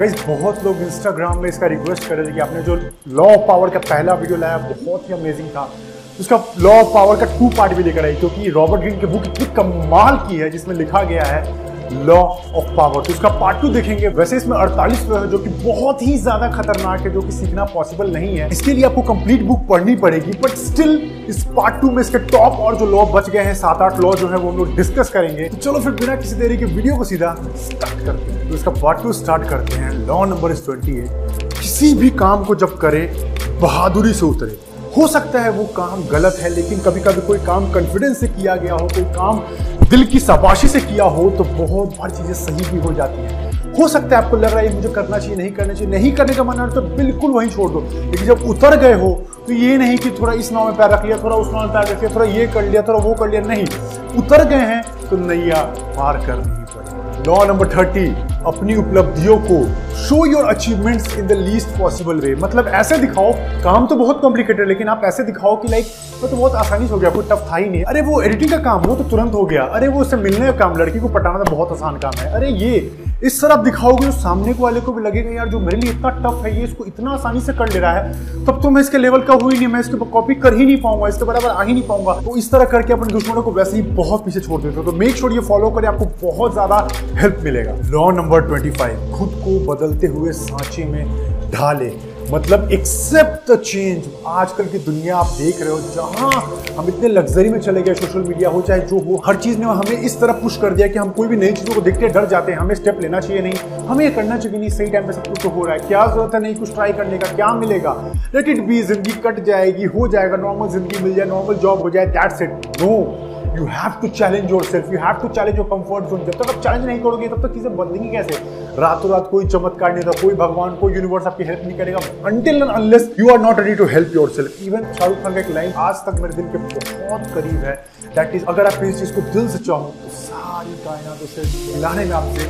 Guys बहुत लोग Instagram में इसका रिक्वेस्ट कर रहे थे कि आपने जो लॉ ऑफ़ पावर का पहला वीडियो लाया, बहुत ही अमेजिंग था। उसका लॉ ऑफ़ पावर का टू पार्ट भी लेकर आई, क्योंकि रॉबर्ट ग्रीन की बुक इतनी कमाल की है, जिसमें लिखा गया है लॉ ऑफ़ पावर तो इसका पार्ट टू देखेंगे। वैसे इसमें 48 लॉ है, जो कि बहुत ही ज़्यादा खतरनाक है, जो कि सीखना पॉसिबल नहीं है। इसके लिए आपको कंप्लीट बुक पढ़नी पड़ेगी बट स्टिल इस पार्ट टू में इसके टॉप और जो लॉ बच गए हैं सात आठ लॉ जो है, वो हम लोग डिस्कस करेंगे। तो चलो फिर बिना किसी देरी के वीडियो को सीधा स्टार्ट करते हैं। तो इसका पार्ट टू स्टार्ट करते हैं। लॉ नंबर इज़ ट्वेंटी किसी भी काम को जब करे, बहादुरी से उतरे। हो सकता है वो काम गलत है, लेकिन कभी कभी कोई काम कॉन्फिडेंस से किया गया हो, कोई काम दिल की सपाशी से किया हो तो बहुत बार चीज़ें सही भी हो जाती हैं। हो सकता है आपको लग रहा है मुझे करना चाहिए, नहीं करना चाहिए। नहीं करने का मन है तो बिल्कुल वहीं छोड़ दो। लेकिन जब उतर गए हो तो ये नहीं कि थोड़ा इस नाव में पैर रख लिया, थोड़ा उस नाव में पैर रख लिया, थोड़ा ये कर लिया, थोड़ा वो कर लिया। नहीं, उतर गए हैं तो नैया पार करनी पड़ेगी लॉ नंबर थर्टी। अपनी उपलब्धियों को show your achievements in the least possible way मतलब ऐसे दिखाओ, काम तो बहुत कॉम्प्लिकेटेड लेकिन आप ऐसे दिखाओ कि लाइक वो तो बहुत आसानी से हो गया, कोई टफ था ही नहीं। अरे वो एडिटिंग का काम, वो तो तुरंत हो गया। अरे वो उससे मिलने का काम, लड़की को पटाना तो बहुत आसान काम है। अरे ये इस तरह दिखाओगे तो सामने को वाले को भी लगेगा, यार, जो मेरे लिए इतना टफ है, ये इसको इतना आसानी से कर ले रहा है, तब तो मैं इसके लेवल का हुई नहीं, मैं इसके ऊपर कॉपी कर ही नहीं पाऊँगा, इसके बराबर आ ही नहीं पाऊँगा। तो इस तरह करके अपने दुश्मनों को वैसे ही बहुत पीछे छोड़ देते हो। तो मेक श्योर ये फॉलो करें, आपको बहुत ज़्यादा हेल्प मिलेगा। लॉ नंबर ट्वेंटी खुद को बदलते हुए सांचे में ढाले। मतलब एक्सेप्ट द चेंज आजकल की दुनिया आप देख रहे हो, जहाँ हम इतने लग्जरी में चले गए सोशल मीडिया हो, चाहे जो हो, हर चीज़ ने हमें इस तरह पुश कर दिया कि हम कोई भी नई चीज़ों को देखते डर जाते हैं, हमें स्टेप लेना चाहिए नहीं। हमें करना चाहिए नहीं, सही टाइम पे सब कुछ तो हो रहा है। क्या ज़रूरत है नहीं कुछ ट्राई करने का? क्या मिलेगा? लेट इट बी ज़िंदगी कट जाएगी, हो जाएगा नॉर्मल ज़िंदगी मिल जाए नॉर्मल जॉब हो जाए that's it no you have to challenge yourself you have to challenge your comfort zone जब तक आप चैलेंज नहीं करोगे, तब तक चीज़ें बदलेंगी कैसे? रातों रात कोई चमत्कार नहीं था कोई भगवान, कोई यूनिवर्स आपकी हेल्प नहीं करेगा until and unless you are not ready to help yourself even Shahrukh Khan का एक लाइन आज तक मेरे दिल के बहुत करीब है. दैट इज़ अगर आप किसी चीज़ को दिल से चाहो तो सारी कायनात उसे मिलाने में आपसे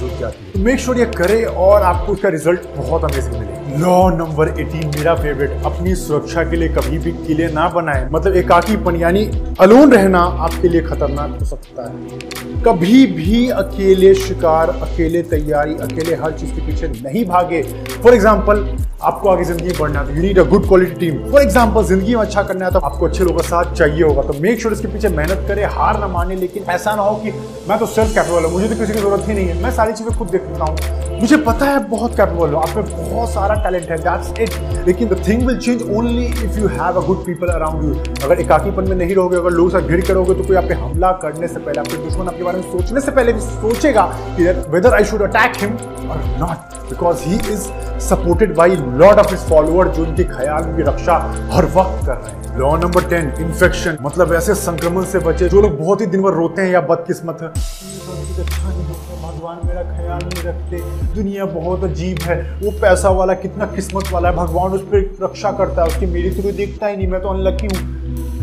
जुट जाती है. मेक श्योर ये करे और आपको उसका रिज़ल्ट बहुत अमेजिंग मिलेगा. लॉ नंबर 18 मेरा फेवरेट अपनी सुरक्षा के लिए कभी भी किले ना बनाए। मतलब एकाकीपन यानी अलोन रहना आपके लिए खतरनाक हो सकता है। कभी भी अकेले शिकार, अकेले तैयारी, अकेले हर चीज़ के पीछे नहीं भागे। फॉर एग्ज़ाम्पल आपको आगे ज़िंदगी बढ़ना तो you need a good quality team for example ज़िंदगी में अच्छा करना है तो आपको अच्छे लोगों का साथ चाहिए होगा। तो मेक श्योर इसके पीछे मेहनत करे, हार ना माने, लेकिन ऐसा ना हो कि मैं तो सेल्फ कैपेबल हूँ, मुझे तो किसी की ज़रूरत ही नहीं है। मैं सारी चीज़ें खुद देखता हूँ। मुझे पता है बहुत कैपेबल हूँ, आप में बहुत सारा टैलेंट है दैट्स इट लेकिन the thing will change only if you have a good people around you अगर एकाकीपन में नहीं रहोगे, अगर लोगों से घिर करोगे तो कोई आप पे हमला करने से पहले, आपके दुश्मन आपके बारे में सोचने से पहले भी सोचेगा कि whether I should attack him और not because he is supported by lord of his follower जो उनके ख्याल की रक्षा हर वक्त कर रहे हैं। लॉ नंबर टेन इन्फेक्शन मतलब ऐसे संक्रमण से बचे जो लोग बहुत ही दिन भर रोते हैं या बदकिस्मत है। अच्छा नहीं। होता भगवान मेरा ख्याल नहीं रखते। दुनिया बहुत अजीब है। वो पैसा वाला कितना किस्मत वाला है। भगवान उस पर रक्षा करता है। उसकी मेरी थ्रू कोई देखता ही नहीं। मैं तो अनलक्की हूँ।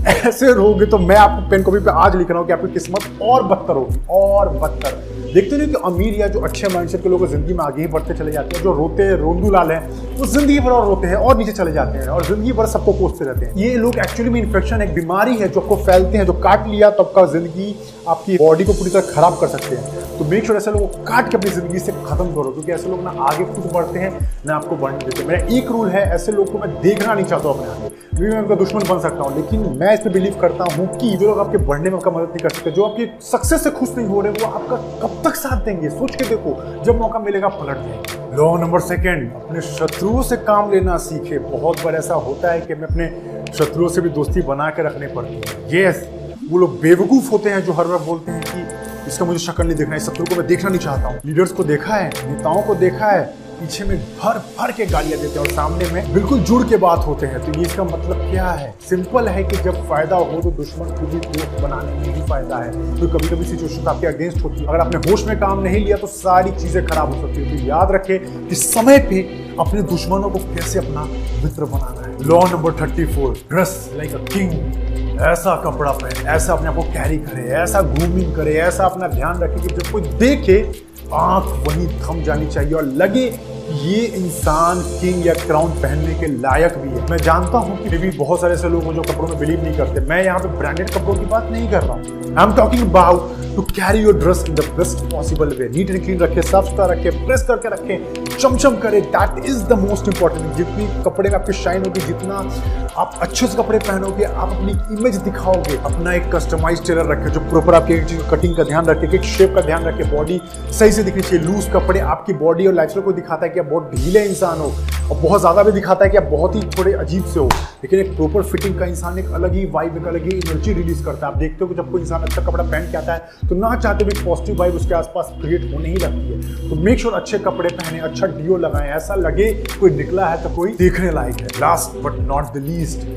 ऐसे रहोगे तो मैं आपको पेन कॉपी पे आज लिख रहा हूँ कि आपकी किस्मत और बदतर होगी, और बदतर। देखते नहीं कि अमीर या जो अच्छे माइंडसेट के लोग ज़िंदगी में आगे ही बढ़ते चले जाते हैं, जो रोते हैं, रोंदू लाल हैं, वो ज़िंदगी भर और रोते हैं और नीचे चले जाते हैं और ज़िंदगी भर सबको कोसते रहते हैं। ये लोग एक्चुअली में इन्फेक्शन एक बीमारी है जो आपको फैलते हैं, जो काट लिया तो आपका ज़िंदगी आपकी बॉडी को पूरी तरह खराब कर सकते हैं। तो मेक श्योर ऐसे लोगों को काट के अपनी ज़िंदगी से खत्म करो, क्योंकि ऐसे लोग ना आगे खुद बढ़ते हैं, ना आपको बढ़ने देते मेरा एक रूल है, ऐसे लोग को मैं देखना नहीं चाहता हूँ अपने आगे। मैं उनका दुश्मन बन सकता हूँ, लेकिन मैं इस पर बिलीव करता हूँ कि जो लोग आपके बढ़ने में आपका मदद नहीं कर सकते। जो आपकी सक्सेस से खुश नहीं हो रहे, वो आपका कब तक साथ देंगे? सोच के देखो, जब मौका मिलेगा, पलट देंगे। लॉ नंबर सेकेंड अपने शत्रुओं से काम लेना सीखे। बहुत बार ऐसा होता है कि हमें अपने शत्रुओं से भी दोस्ती बना के रखने पड़ती है। यस वो लोग बेवकूफ़ होते हैं जो हर वक्त बोलते हैं कि इसका मुझे शक्ल नहीं देखना है शत्रु को मैं देखना नहीं चाहता हूँ। लीडर्स को देखा है, नेताओं को देखा है पीछे में भर भर के गालियाँ देते हैं और सामने में बिल्कुल जुड़ के बात होते हैं। तो ये इसका मतलब क्या है? सिंपल है कि जब फ़ायदा हो तो दुश्मन को भी दोस्त बनाने में भी फ़ायदा है। तो कभी कभी सिचुएशन आपके अगेंस्ट होती है। अगर आपने होश में काम नहीं लिया तो सारी चीज़ें खराब हो सकती है। तो याद रखे कि समय पे अपने दुश्मनों को कैसे अपना मित्र बनाना है। Law number thirty four dress like a king ऐसा कपड़ा पहने, ऐसा अपने आप को कैरी करे, ऐसा ग्रूमिंग करे, ऐसा अपना ध्यान रखे कि जब कोई देखे आँख वहीं थम जानी चाहिए और लगे ये इंसान किंग या क्राउन पहनने के लायक भी है। मैं जानता हूँ कि भी बहुत सारे ऐसे लोग जो कपड़ों में बिलीव नहीं करते। मैं यहाँ पे ब्रांडेड कपड़ों की बात नहीं कर रहा हूँ। I am talking about to carry your dress in the best possible way neat and clean रखे, साफ़ सुथरा रखे प्रेस करके रखे, चमचम करे. That is the most important जितनी कपड़े में आपकी शाइन होगी, जितना आप अच्छे से कपड़े पहनोगे, आप अपनी इमेज दिखाओगे. अपना एक कस्टमाइज टेलर रखे जो प्रॉपर आपके एक चीज़ कटिंग का ध्यान रखे, एक शेप का ध्यान रखे. बॉडी सही से दिखनी चाहिए. लूज कपड़े आपकी बॉडी और लाइफ को दिखाता है कि आप बहुत ढीले इंसान हो. और बहुत ज़्यादा भी दिखाता है कि आप बहुत ही थोड़े अजीब से हो. लेकिन एक प्रॉपर फिटिंग का इंसान एक अलग ही वाइब एक अलग ही एनर्जी रिलीज़ करता है. आप देखते हो कि जब कोई इंसान अच्छा कपड़ा पहन के आता है तो ना चाहते भी पॉजिटिव वाइब उसके आसपास क्रिएट होने ही लगती है। तो मेक श्योर अच्छे कपड़े पहने अच्छा डीओ लगाएँ। ऐसा लगे कोई निकला है तो कोई देखने लायक है। Last but not the least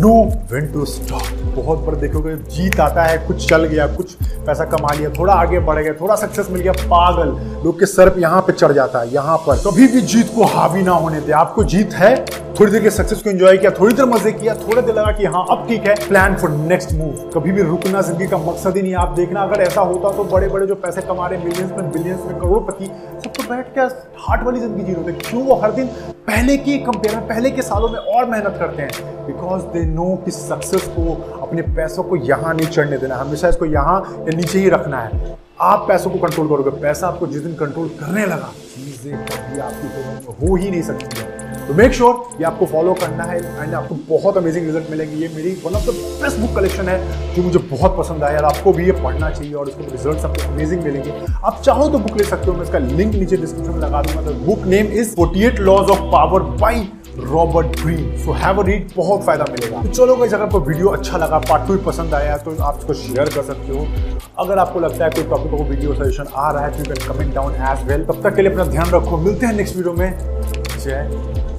know when to stop बहुत बार देखोगे, जीत आता है, कुछ चल गया, कुछ पैसा कमा लिया, थोड़ा आगे बढ़ गया, थोड़ा सक्सेस मिल गया, पागल। लोग के सर यहाँ पे चढ़ जाता है, यहाँ पर। कभी भी जीत को हावी ना होने दे। आपको जीत है, थोड़ी देर के सक्सेस को एंजॉय किया, थोड़ी देर मज़े किया, थोड़ा देर लगा कि हाँ अब ठीक है प्लान फॉर नेक्स्ट मूव कभी भी रुकना ज़िंदगी का मकसद ही नहीं आप देखना, अगर ऐसा होता तो बड़े बड़े जो पैसे कमा रहे मिलियंस में बिलियंस में, करोड़पति, सब तो बैठ के हार्ट वाली ज़िंदगी जी रहे क्यों वो हर दिन पहले के कंपेयर में, पहले के सालों में और मेहनत करते हैं? बिकॉज़ दे नो कि सक्सेस को, अपने पैसों को यहाँ नहीं चढ़ने देना। हमेशा इसको यहाँ नीचे ही रखना है। आप पैसों को कंट्रोल करोगे। पैसा आपको जिस दिन कंट्रोल करने लगा, चीज़ें कभी आपकी हो ही नहीं सकती है। तो मेक श्योर ये आपको फॉलो करना है एंड आपको बहुत अमेजिंग रिज़ल्ट मिलेंगे। ये मेरी one of the best book collection है जो मुझे बहुत पसंद आया और आपको भी ये पढ़ना चाहिए और इसके रिज़ल्ट आपको अमेजिंग मिलेंगे। आप चाहो तो बुक ले सकते हो। मैं इसका लिंक नीचे डिस्क्रिप्शन में लगा दूँगा। तो book name is 48 laws of power by Robert Greene so have a read बहुत फ़ायदा मिलेगा। तो चलो अगर आपको वीडियो अच्छा लगा पार्ट टू पसंद आया तो आप इसको शेयर कर सकते हो। अगर आपको लगता है कोई टॉपिक को वीडियो सजेशन आ रहा है तो you can comment down as well तब तक के लिए अपना ध्यान रखो। मिलते हैं नेक्स्ट वीडियो में। जय